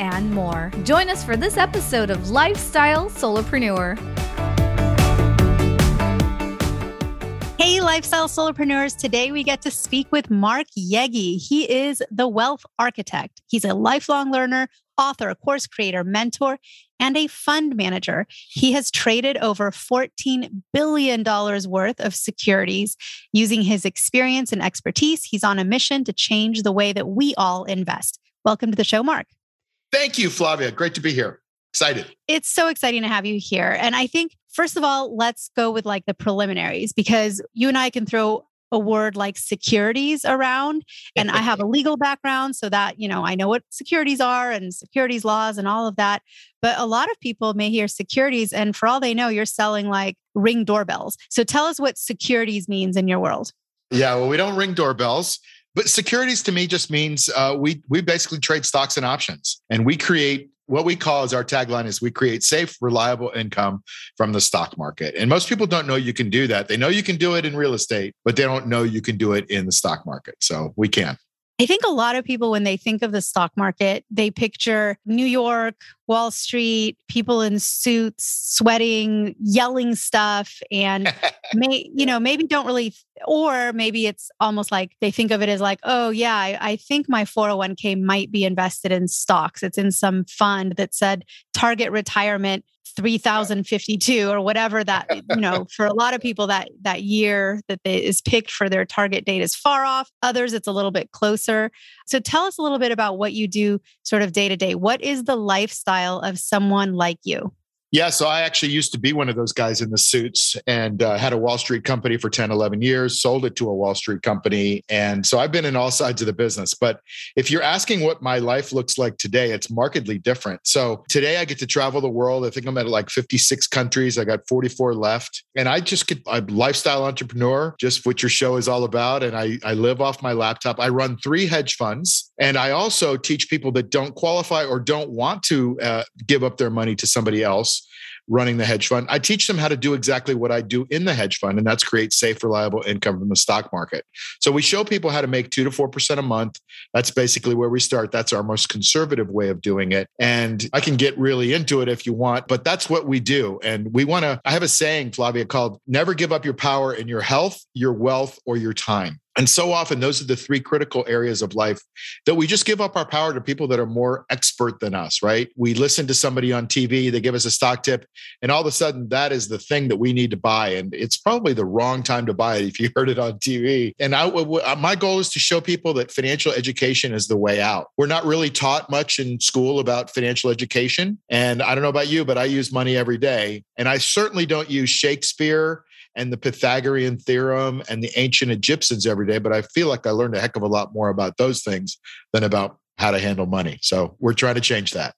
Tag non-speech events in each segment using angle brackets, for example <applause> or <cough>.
and more. Join us for this episode of Lifestyle Solopreneur. Hey, lifestyle solopreneurs. Today we get to speak with Mark Yegge. He is the wealth architect. He's a lifelong learner, author, course creator, mentor, and a fund manager. He has traded over $14 billion worth of securities using his experience and expertise. He's on a mission to change the way that we all invest. Welcome to the show, Mark. Thank you, Flavia. Great to be here. Excited. It's so exciting to have you here. And I think, first of all, let's go with like the preliminaries because you and I can throw a word like securities around and I have a legal background so that, you know, I know what securities are and securities laws and all of that. But a lot of people may hear securities and for all they know you're selling like ring doorbells. So tell us what securities means in your world. Yeah, well we don't ring doorbells. But securities to me just means uh, we we basically trade stocks and options, and we create what we call as our tagline is we create safe, reliable income from the stock market. And most people don't know you can do that. They know you can do it in real estate, but they don't know you can do it in the stock market. So we can. I think a lot of people, when they think of the stock market, they picture New York, Wall Street, people in suits, sweating, yelling stuff, and <laughs> may, you know, maybe don't really, or maybe it's almost like they think of it as like, oh, yeah, I, I think my 401k might be invested in stocks. It's in some fund that said target retirement 3052 or whatever that <laughs> you know for a lot of people that that year that they, is picked for their target date is far off. Others it's a little bit closer. So tell us a little bit about what you do sort of day to day. What is the lifestyle of someone like you yeah, so I actually used to be one of those guys in the suits and uh, had a Wall Street company for 10, 11 years, sold it to a Wall Street company. And so I've been in all sides of the business. But if you're asking what my life looks like today, it's markedly different. So today I get to travel the world. I think I'm at like 56 countries. I got 44 left. And I just get, I'm a lifestyle entrepreneur, just what your show is all about. And I, I live off my laptop. I run three hedge funds. And I also teach people that don't qualify or don't want to uh, give up their money to somebody else running the hedge fund. I teach them how to do exactly what I do in the hedge fund, and that's create safe, reliable income from the stock market. So we show people how to make two to 4% a month. That's basically where we start. That's our most conservative way of doing it. And I can get really into it if you want, but that's what we do. And we want to, I have a saying, Flavia, called never give up your power in your health, your wealth, or your time. And so often, those are the three critical areas of life that we just give up our power to people that are more expert than us, right? We listen to somebody on TV, they give us a stock tip, and all of a sudden, that is the thing that we need to buy. And it's probably the wrong time to buy it if you <laughs> heard it on TV. And I, my goal is to show people that financial education is the way out. We're not really taught much in school about financial education. And I don't know about you, but I use money every day. And I certainly don't use Shakespeare and the Pythagorean theorem and the ancient Egyptians every day, but I feel like I learned a heck of a lot more about those things than about how to handle money. So we're trying to change that.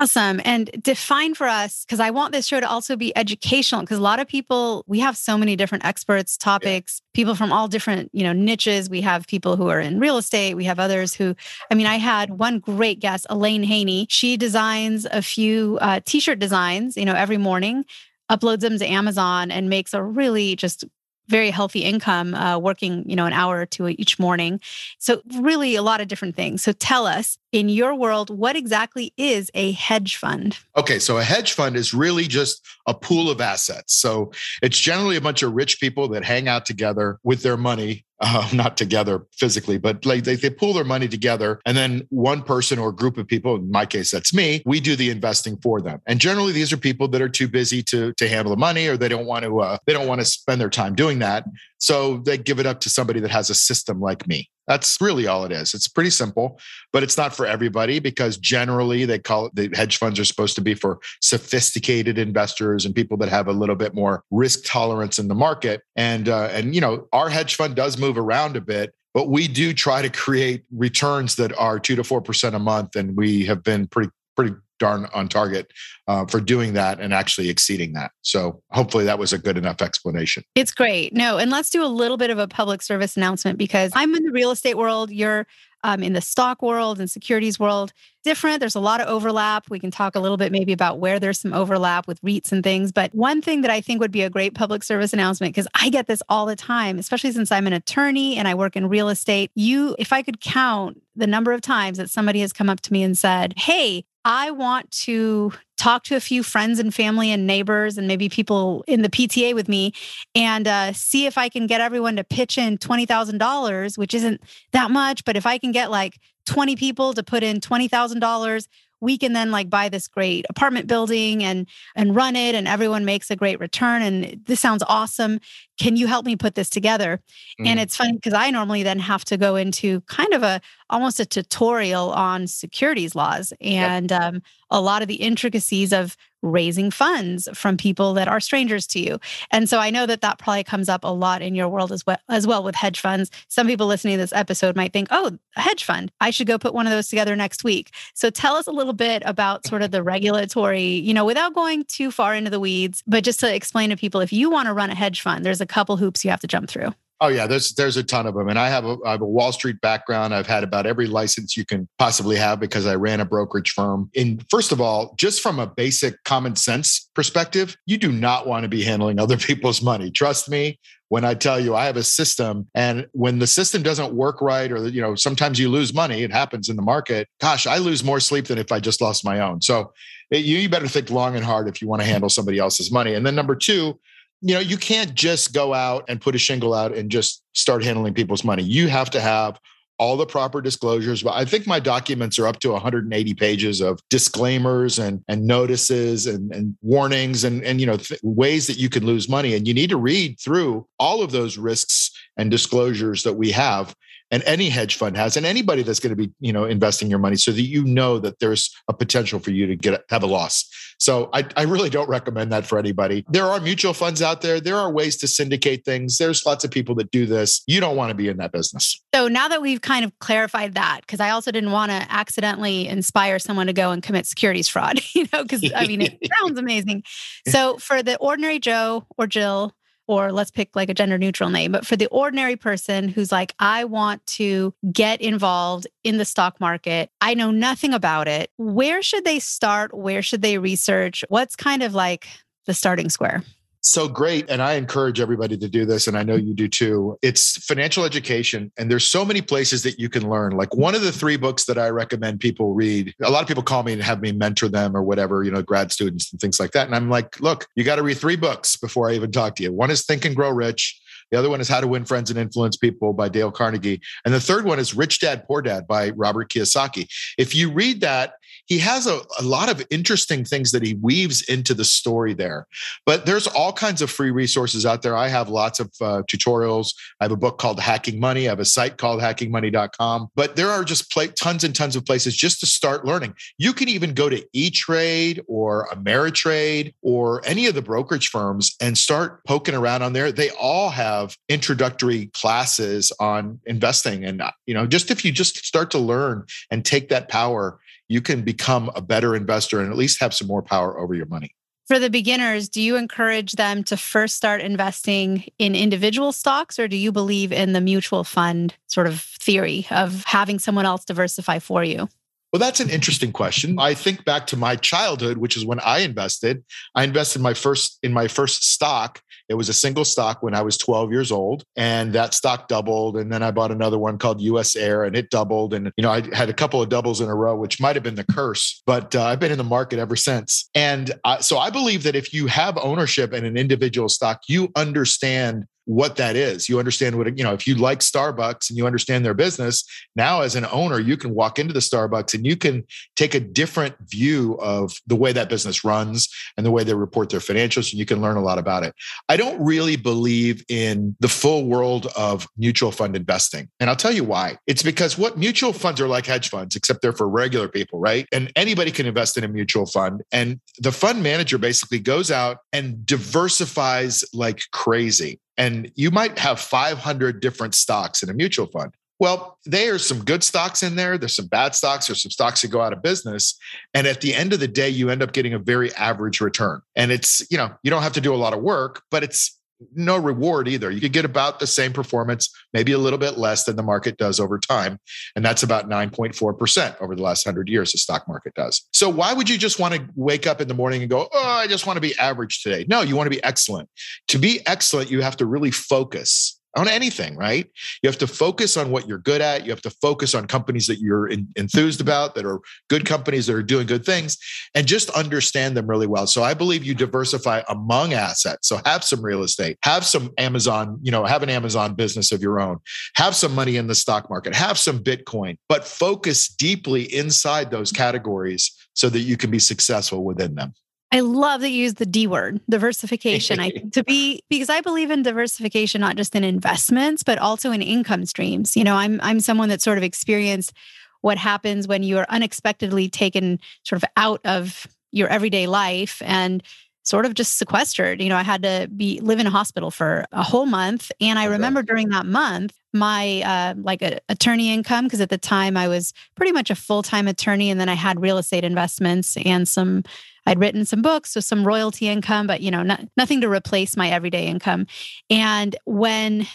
Awesome. And define for us, because I want this show to also be educational, because a lot of people, we have so many different experts, topics, yeah. people from all different, you know, niches. We have people who are in real estate. We have others who, I mean, I had one great guest, Elaine Haney. She designs a few uh, t-shirt designs, you know, every morning uploads them to Amazon and makes a really just very healthy income uh, working you know an hour or two each morning. So really a lot of different things. So tell us in your world what exactly is a hedge fund? Okay so a hedge fund is really just a pool of assets. So it's generally a bunch of rich people that hang out together with their money uh, not together physically, but like they, they pool their money together. And then one person or group of people, in my case, that's me, we do the investing for them. And generally these are people that are too busy to, to handle the money or they don't want to, uh, they don't want to spend their time doing that. So they give it up to somebody that has a system like me. That's really all it is. It's pretty simple, but it's not for everybody because generally they call it the hedge funds are supposed to be for sophisticated investors and people that have a little bit more risk tolerance in the market. And uh, and you know our hedge fund does move around a bit, but we do try to create returns that are two to four percent a month, and we have been pretty pretty darn on target uh, for doing that and actually exceeding that. So hopefully that was a good enough explanation. It's great. No, and let's do a little bit of a public service announcement because I'm in the real estate world. You're um, in the stock world and securities world different. There's a lot of overlap. We can talk a little bit maybe about where there's some overlap with REITs and things. But one thing that I think would be a great public service announcement, because I get this all the time, especially since I'm an attorney and I work in real estate. You, if I could count the number of times that somebody has come up to me and said, Hey, I want to talk to a few friends and family and neighbors and maybe people in the PTA with me and uh, see if I can get everyone to pitch in $20,000, which isn't that much. But if I can get like 20 people to put in $20,000, we can then like buy this great apartment building and and run it and everyone makes a great return and this sounds awesome can you help me put this together mm. and it's funny because i normally then have to go into kind of a almost a tutorial on securities laws and yep. um, a lot of the intricacies of raising funds from people that are strangers to you. And so I know that that probably comes up a lot in your world as well as well with hedge funds. Some people listening to this episode might think, "Oh, a hedge fund. I should go put one of those together next week." So tell us a little bit about sort of the regulatory, you know, without going too far into the weeds, but just to explain to people if you want to run a hedge fund, there's a couple hoops you have to jump through. Oh yeah, there's there's a ton of them, and I have a I have a Wall Street background. I've had about every license you can possibly have because I ran a brokerage firm. And first of all, just from a basic common sense perspective, you do not want to be handling other <laughs> people's money. Trust me when I tell you I have a system, and when the system doesn't work right, or you know sometimes you lose money, it happens in the market. Gosh, I lose more sleep than if I just lost my own. So eh, you better think long and hard if you want to handle somebody else's money. And then number two you know, you can't just go out and put a shingle out and just start handling people's money. You have to have all the proper disclosures. But I think my documents are up to 180 pages of disclaimers and, and notices and, and warnings and, and you know th- ways that you can lose money. And you need to read through all of those risks and disclosures that we have and any hedge fund has and anybody that's going to be you know investing your money so that you know that there's a potential for you to get have a loss. So I, I really don't recommend that for anybody. There are mutual funds out there. There are ways to syndicate things. There's lots of people that do this. You don't want to be in that business. So now that we've kind of clarified that because i also didn't want to accidentally inspire someone to go and commit securities fraud <laughs> you know because i mean it <laughs> sounds amazing. So for the ordinary joe or jill or let's pick like a gender neutral name, but for the ordinary person who's like, I want to get involved in the stock market, I know nothing about it. Where should they start? Where should they research? What's kind of like the starting square? So great and i encourage everybody to do this and i know mm-hmm. you do too it's financial education and there's so many places that you can learn like one of the three books that i recommend people read a lot of people call me and have me mentor them or whatever you know grad students and things like that and i'm like look you got to read three books before i even talk to you one is think and grow rich the other one is How to Win Friends and Influence People by Dale Carnegie. And the third one is Rich Dad Poor Dad by Robert Kiyosaki. If you read that, he has a, a lot of interesting things that he weaves into the story there. But there's all kinds of free resources out there. I have lots of uh, tutorials. I have a book called Hacking Money. I have a site called hackingmoney.com. But there are just play, tons and tons of places just to start learning. You can even go to E Trade or Ameritrade or any of the brokerage firms and start poking around on there. They all have introductory classes on investing. And, you know, just if you just start to learn and take that power you can become a better investor and at least have some more power over your money. For the beginners, do you encourage them to first start investing in individual stocks or do you believe in the mutual fund sort of theory of having someone else diversify for you? Well, that's an interesting question. I think back to my childhood, which is when I invested. I invested my first in my first stock. It was a single stock when I was 12 years old, and that stock doubled. And then I bought another one called US Air, and it doubled. And you know, I had a couple of doubles in a row, which might have been the curse, but uh, I've been in the market ever since. And uh, so I believe that if you have ownership in an individual stock, you understand what that is. You understand what, you know, if you like Starbucks and you understand their business, now as an owner, you can walk into the Starbucks and you can take a different view of the way that business runs and the way they report their financials, and you can learn a lot about it. I don't really believe in the full world of mutual fund investing. And I'll tell you why. It's because what mutual funds are like hedge funds, except they're for regular people, right? And anybody can invest in a mutual fund. And the fund manager basically goes out and diversifies like crazy. And you might have 500 different stocks in a mutual fund. Well, there are some good stocks in there. There's some bad stocks. There's some stocks that go out of business. And at the end of the day, you end up getting a very average return. And it's, you know, you don't have to do a lot of work, but it's no reward either. You could get about the same performance, maybe a little bit less than the market does over time. And that's about 9.4% over the last 100 years, the stock market does. So, why would you just want to wake up in the morning and go, Oh, I just want to be average today? No, you want to be excellent. To be excellent, you have to really focus on anything, right? You have to focus on what you're good at. You have to focus on companies that you're in, enthused about, that are good companies that are doing good things, and just understand them really well. So I believe you diversify among assets. So have some real estate, have some Amazon, you know, have an Amazon business of your own, have some money in the stock market, have some Bitcoin, but focus deeply inside those categories so that you can be successful within them. I love that you use the D word, diversification. I <laughs> to be because I believe in diversification not just in investments but also in income streams. You know, I'm I'm someone that sort of experienced what happens when you are unexpectedly taken sort of out of your everyday life and sort of just sequestered. You know, I had to be live in a hospital for a whole month, and I okay. remember during that month, my uh, like a attorney income because at the time I was pretty much a full time attorney, and then I had real estate investments and some I'd written some books, so some royalty income, but you know, not, nothing to replace my everyday income. And when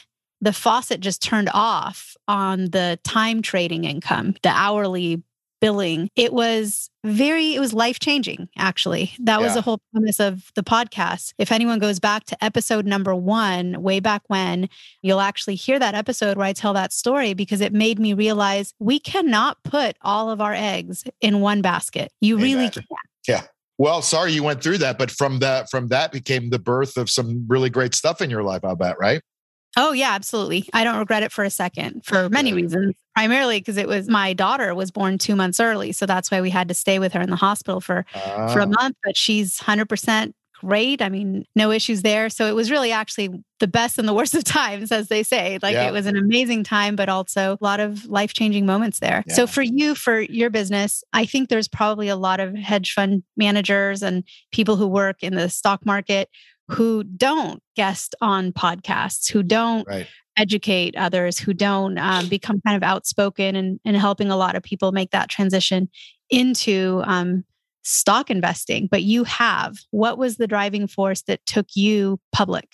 the faucet just turned off on the time trading income, the hourly billing, it was very, it was life changing, actually. That yeah. was the whole premise of the podcast. If anyone goes back to episode number one, way back when, you'll actually hear that episode where I tell that story because it made me realize we cannot put all of our eggs in one basket. You really can't. Yeah. Well, sorry you went through that, but from that from that became the birth of some really great stuff in your life, I'll bet, right? Oh yeah, absolutely. I don't regret it for a second for many reasons. Primarily because it was my daughter was born 2 months early, so that's why we had to stay with her in the hospital for for a ah. month, but she's 100% great. I mean, no issues there. So it was really actually the best and the worst of times, as they say. Like yeah. it was an amazing time, but also a lot of life changing moments there. Yeah. So for you, for your business, I think there's probably a lot of hedge fund managers and people who work in the stock market who don't guest on podcasts, who don't right. educate others, who don't um, become kind of outspoken and, and helping a lot of people make that transition into um, stock investing, but you have. What was the driving force that took you public?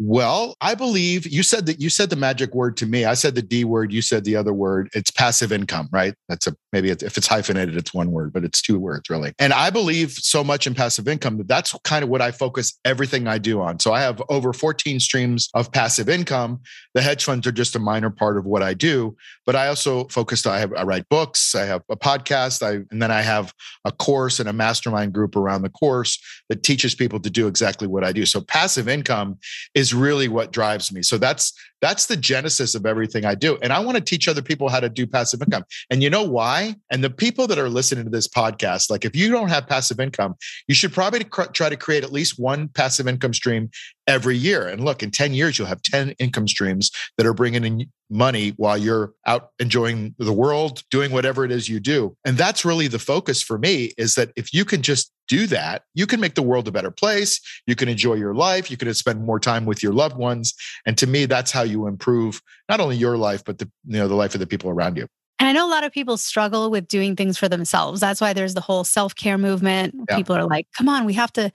Well, I believe you said that you said the magic word to me. I said the D word, you said the other word. It's passive income, right? That's a maybe if it's hyphenated, it's one word, but it's two words really. And I believe so much in passive income that that's kind of what I focus everything I do on. So I have over 14 streams of passive income. The hedge funds are just a minor part of what I do, but I also focused. I have I write books, I have a podcast, I and then I have a course and a mastermind group around the course that teaches people to do exactly what I do. So passive income is is really what drives me. So that's that's the genesis of everything I do. And I want to teach other people how to do passive income. And you know why? And the people that are listening to this podcast, like if you don't have passive income, you should probably try to create at least one passive income stream every year. And look, in 10 years, you'll have 10 income streams that are bringing in money while you're out enjoying the world, doing whatever it is you do. And that's really the focus for me is that if you can just do that, you can make the world a better place. You can enjoy your life. You can spend more time with your loved ones. And to me, that's how you improve not only your life, but the, you know, the life of the people around you. And I know a lot of people struggle with doing things for themselves. That's why there's the whole self care movement. Yeah. People are like, come on, we have to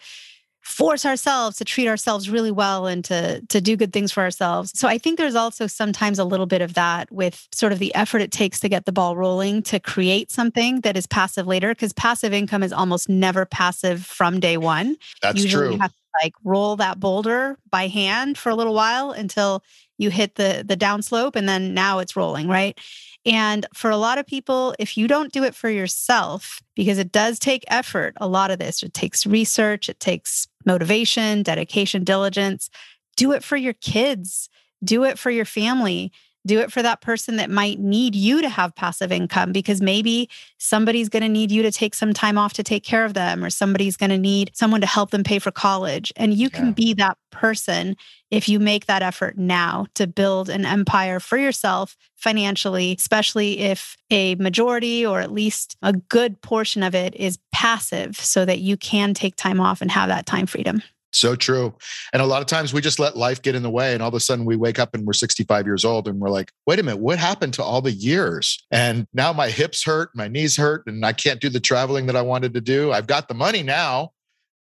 force ourselves to treat ourselves really well and to to do good things for ourselves. So I think there's also sometimes a little bit of that with sort of the effort it takes to get the ball rolling to create something that is passive later because passive income is almost never passive from day 1. That's Usually true. You have to like roll that boulder by hand for a little while until you hit the the downslope and then now it's rolling, right? And for a lot of people, if you don't do it for yourself, because it does take effort, a lot of this, it takes research, it takes motivation, dedication, diligence. Do it for your kids, do it for your family. Do it for that person that might need you to have passive income because maybe somebody's going to need you to take some time off to take care of them or somebody's going to need someone to help them pay for college. And you can be that person if you make that effort now to build an empire for yourself financially especially if a majority or at least a good portion of it is passive so that you can take time off and have that time freedom So true. And a lot of times we just let life get in the way. And all of a sudden we wake up and we're 65 years old and we're like, wait a minute, what happened to all the years? And now my hips hurt, my knees hurt, and I can't do the traveling that I wanted to do. I've got the money now,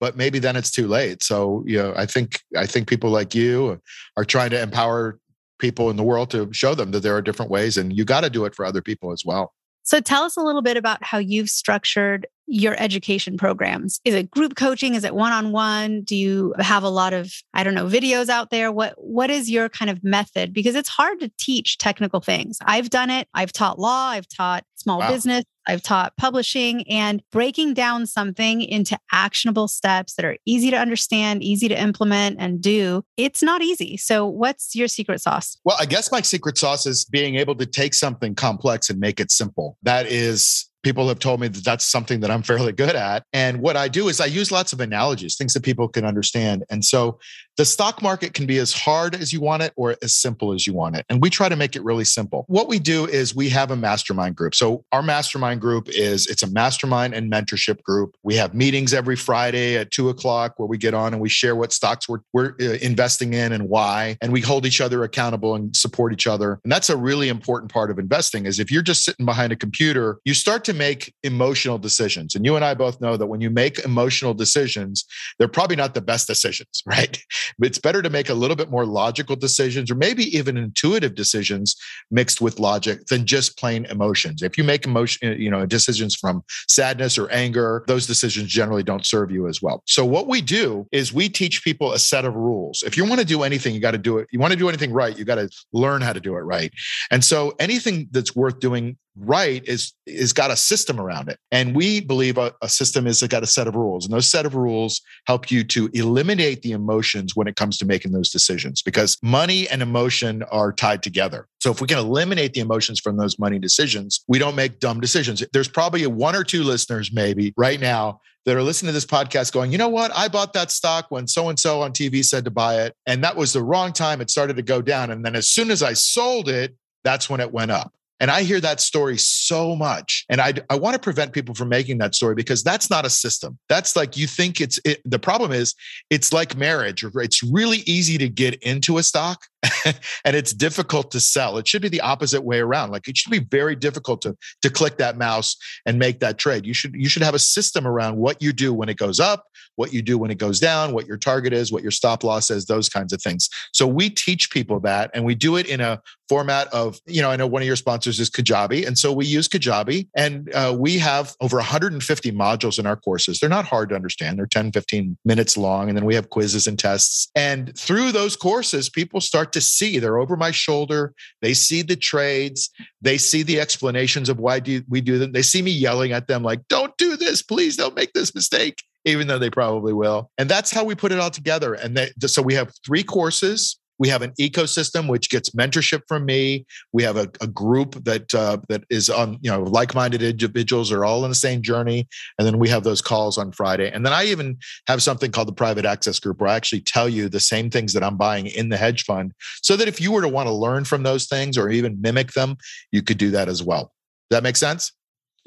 but maybe then it's too late. So, you know, I think I think people like you are trying to empower people in the world to show them that there are different ways and you got to do it for other people as well. So tell us a little bit about how you've structured your education programs? Is it group coaching? Is it one-on-one? Do you have a lot of, I don't know, videos out there? What what is your kind of method? Because it's hard to teach technical things. I've done it. I've taught law, I've taught small wow. business, I've taught publishing and breaking down something into actionable steps that are easy to understand, easy to implement and do. It's not easy. So, what's your secret sauce? Well, I guess my secret sauce is being able to take something complex and make it simple. That is people have told me that that's something that I'm fairly good at. And what I do is I use lots of analogies, things that people can understand. And so the stock market can be as hard as you want it or as simple as you want it. And we try to make it really simple. What we do is we have a mastermind group. So our mastermind group is it's a mastermind and mentorship group. We have meetings every Friday at two o'clock where we get on and we share what stocks we're, we're uh, investing in and why. And we hold each other accountable and support each other. And that's a really important part of investing is if you're just sitting behind a computer, you start to make emotional decisions. And you and I both know that when you make emotional decisions, they're probably not the best decisions, <laughs> right? It's better to make a little bit more logical decisions or maybe even intuitive decisions mixed with logic than just plain emotions. If you make emotion, uh, you know, decisions from sadness or anger, those decisions generally don't serve you as well. So what we do is we teach people a set of rules. If you want to do anything, you got to do it. You want to do anything right, you got to learn how to do it right. And so anything that's worth doing right is is got a system around it and we believe a, a, system is got a set of rules and those set of rules help you to eliminate the emotions when it comes to making those decisions because money and emotion are tied together so if we can eliminate the emotions from those money decisions we don't make dumb decisions there's probably one or two listeners maybe right now that are listening to this podcast going, you know what? I bought that stock when so and so on TV said to buy it. And that was the wrong time. It started to go down. And then as soon as I sold it, that's when it went up. And I hear that story so much. And I, I want to prevent people from making that story because that's not a system. That's like you think it's it, the problem is it's like marriage. It's really easy to get into a stock <laughs> and it's difficult to sell. It should be the opposite way around. Like it should be very difficult to, to click that mouse and make that trade. You should you should have a system around what you do when it goes up, what you do when it goes down, what your target is, what your stop loss is, those kinds of things. So we teach people that and we do it in a format of, you know, I know one of your sponsors is Kajabi. And so we use Kajabi and uh, we have over 150 modules in our courses. They're not hard to understand. They're 10, 15 minutes long. And then we have quizzes and tests. And through those courses, people start to see they're over my shoulder. They see the trades. They see the explanations of why do we do them. They see me yelling at them like, don't do this. Please don't make this mistake even though they probably will. And that's how we put it all together. And they, so we have three courses we have an ecosystem which gets mentorship from me. We have a, a group that uh, that is on you know like-minded individuals are all in the same journey, and then we have those calls on Friday. And then I even have something called the private access group where I actually tell you the same things that I'm buying in the hedge fund, so that if you were to want to learn from those things or even mimic them, you could do that as well. Does that make sense?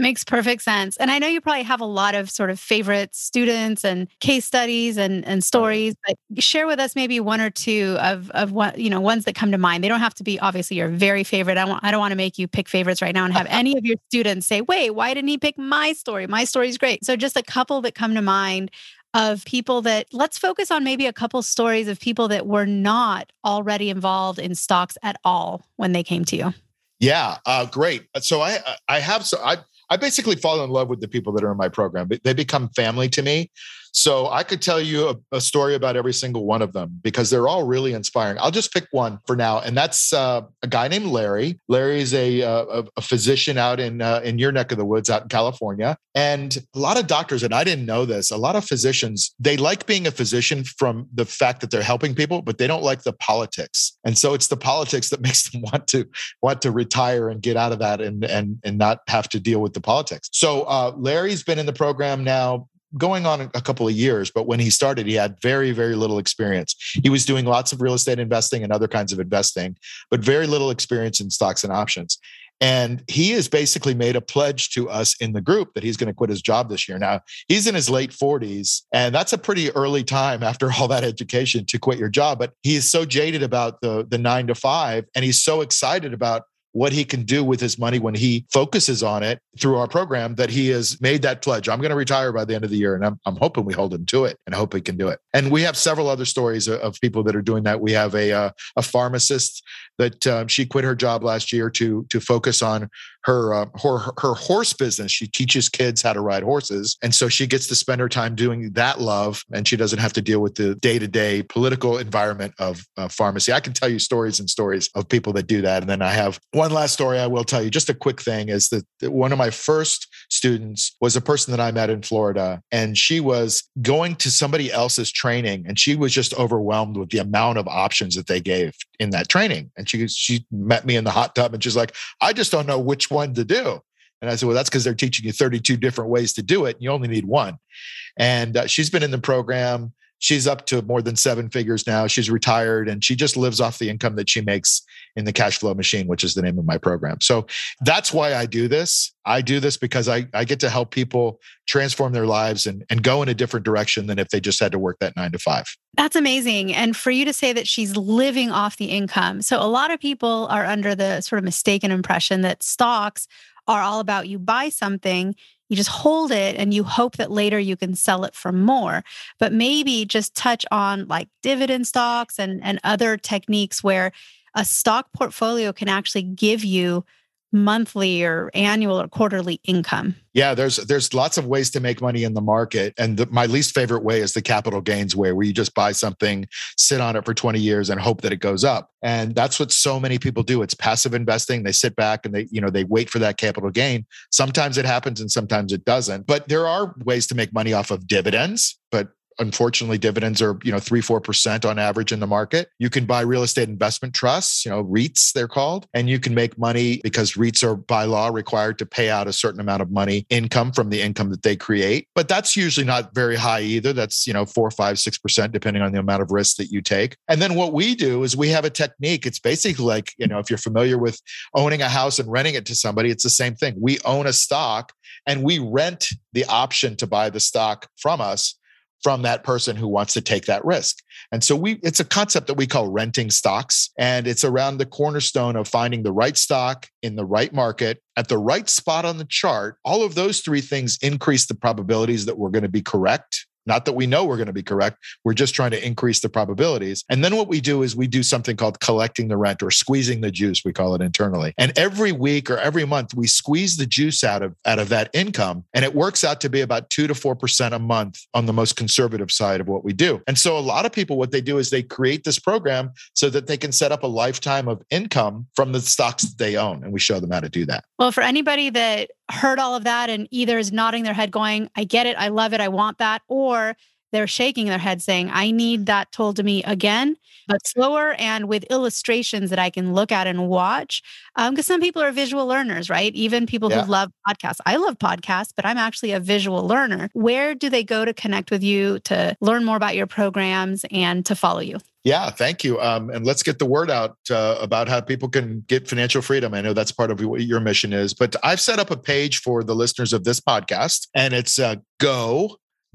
Makes perfect sense. And I know you probably have a lot of sort of favorite students and case studies and, and stories, but share with us maybe one or two of, of what, you know, ones that come to mind. They don't have to be obviously your very favorite. I, want, I don't want to make you pick favorites right now and have any of your students say, wait, why didn't he pick my story? My story is great. So just a couple that come to mind of people that let's focus on maybe a couple stories of people that were not already involved in stocks at all when they came to you. Yeah, uh, great. So I I have so I I basically fall in love with the people that are in my program. They become family to me. So I could tell you a, a, story about every single one of them because they're all really inspiring. I'll just pick one for now, and that's uh, a guy named Larry. Larry is a, uh, a physician out in uh, in your neck of the woods, out in California, and a lot of doctors. And I didn't know this. A lot of physicians they like being a physician from the fact that they're helping people, but they don't like the politics. And so it's the politics that <laughs> makes them want to want to retire and get out of that and and and not have to deal with the politics. So uh, Larry's been in the program now going on a couple of years, but when he started, he had very, very little experience. He was doing lots of real estate investing and other kinds of investing, but very little experience in stocks and options. And he has basically made a pledge to us in the group that he's going to quit his job this year. Now, he's in his late 40s, and that's a pretty early time after all that education to quit your job. But he is so jaded about the, the nine to five, and he's so excited about what he can do with his money when he focuses on it through our program that he has made that pledge. I'm going to retire by the end of the year. And I'm, I'm hoping we hold him to it and I hope he can do it. And we have several other stories of, of people that are doing that. We have a, uh, a pharmacist that um, she quit her job last year to, to focus on her, uh, her, her horse business. She teaches kids how to ride horses. And so she gets to spend her time doing that love and she doesn't have to deal with the day to day political environment of uh, pharmacy. I can tell you stories and stories of people that do that. And then I have one last story I will tell you, just a quick thing is that one of my first students was a person that I met in Florida, and she was going to somebody else's training, and she was just overwhelmed with the amount of options that they gave in that training. And she she met me in the hot tub, and she's like, "I just don't know which one to do." And I said, well, that's because they're teaching you 32 different ways to do it. And you only need one. And uh, she's been in the program she's up to more than seven figures now. She's retired and she just lives off the income that she makes in the cash flow machine, which is the name of my program. So that's why I do this. I do this because I, I get to help people transform their lives and, and go in a different direction than if they just had to work that nine to five. That's amazing. And for you to say that she's living off the income. So a lot of people are under the sort of mistaken impression that stocks are all about you buy something you just hold it and you hope that later you can sell it for more. But maybe just touch on like dividend stocks and, and other techniques where a stock portfolio can actually give you monthly or annual or quarterly income? Yeah, there's there's lots of ways to make money in the market, and the, my least favorite way is the capital gains way, where you just buy something, sit on it for 20 years, and hope that it goes up. And that's what so many people do. It's passive investing. They sit back and they you know they wait for that capital gain. Sometimes it happens, and sometimes it doesn't. But there are ways to make money off of dividends. But unfortunately dividends are you know 3 4% on average in the market. You can buy real estate investment trusts you know REITs they're called and you can make money because REITs are by law required to pay out a certain amount of money income from the income that they create. But that's usually not very high either. That's you know 4 5 6% depending on the amount of risk that you take. And then what we do is we have a technique. It's basically like you know if you're familiar with owning a house and renting it to somebody it's the same thing. We own a stock and we rent the option to buy the stock from us from that person who wants to take that risk. And so we it's a concept that we call renting stocks and it's around the cornerstone of finding the right stock in the right market at the right spot on the chart. All of those three things increase the probabilities that we're going to be correct not that we know we're going to be correct. We're just trying to increase the probabilities. And then what we do is we do something called collecting the rent or squeezing the juice, we call it internally. And every week or every month, we squeeze the juice out of, out of that income. And it works out to be about two to 4% a month on the most conservative side of what we do. And so a lot of people, what they do is they create this program so that they can set up a lifetime of income from the stocks that they own. And we show them how to do that. Well, for anybody that heard all of that and either is nodding their head going, I get it, I love it, I want that, or they're shaking their head saying, I need that told to me again, but slower and with illustrations that I can look at and watch. Because um, some people are visual learners, right? Even people yeah. who love podcasts. I love podcasts, but I'm actually a visual learner. Where do they go to connect with you, to learn more about your programs, and to follow you? Yeah, thank you. Um, and let's get the word out uh, about how people can get financial freedom. I know that's part of what your mission is, but I've set up a page for the listeners of this podcast, and it's uh,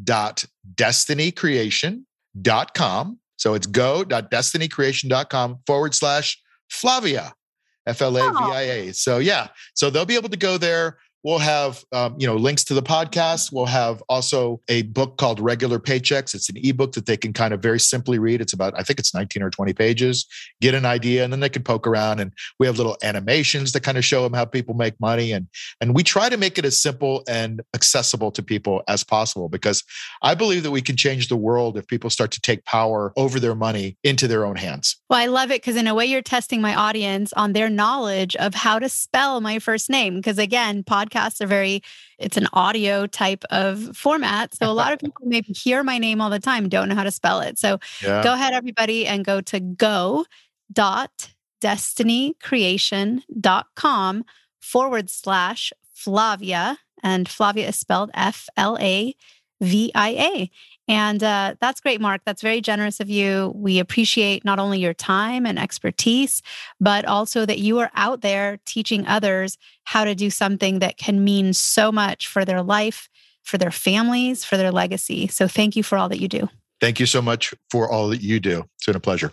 go.destinycreation.com. So it's go.destinycreation.com forward slash Flavia, F L A V I A. So, yeah, so they'll be able to go there. We'll have um, you know links to the podcast. We'll have also a book called Regular Paychecks. It's an ebook that they can kind of very simply read. It's about I think it's 19 or 20 pages. Get an idea, and then they can poke around. And we have little animations that kind of show them how people make money. And and we try to make it as simple and accessible to people as possible because I believe that we can change the world if people start to take power over their money into their own hands. Well, I love it because in a way you're testing my audience on their knowledge of how to spell my first name. Because again, podcast podcasts are very it's an audio type of format so a lot of people maybe hear my name all the time don't know how to spell it so yeah. go ahead everybody and go to go dot destinycreation.com forward slash flavia and flavia is spelled f-l-a VIA. And uh, that's great, Mark. That's very generous of you. We appreciate not only your time and expertise, but also that you are out there teaching others how to do something that can mean so much for their life, for their families, for their legacy. So thank you for all that you do. Thank you so much for all that you do. It's been a pleasure.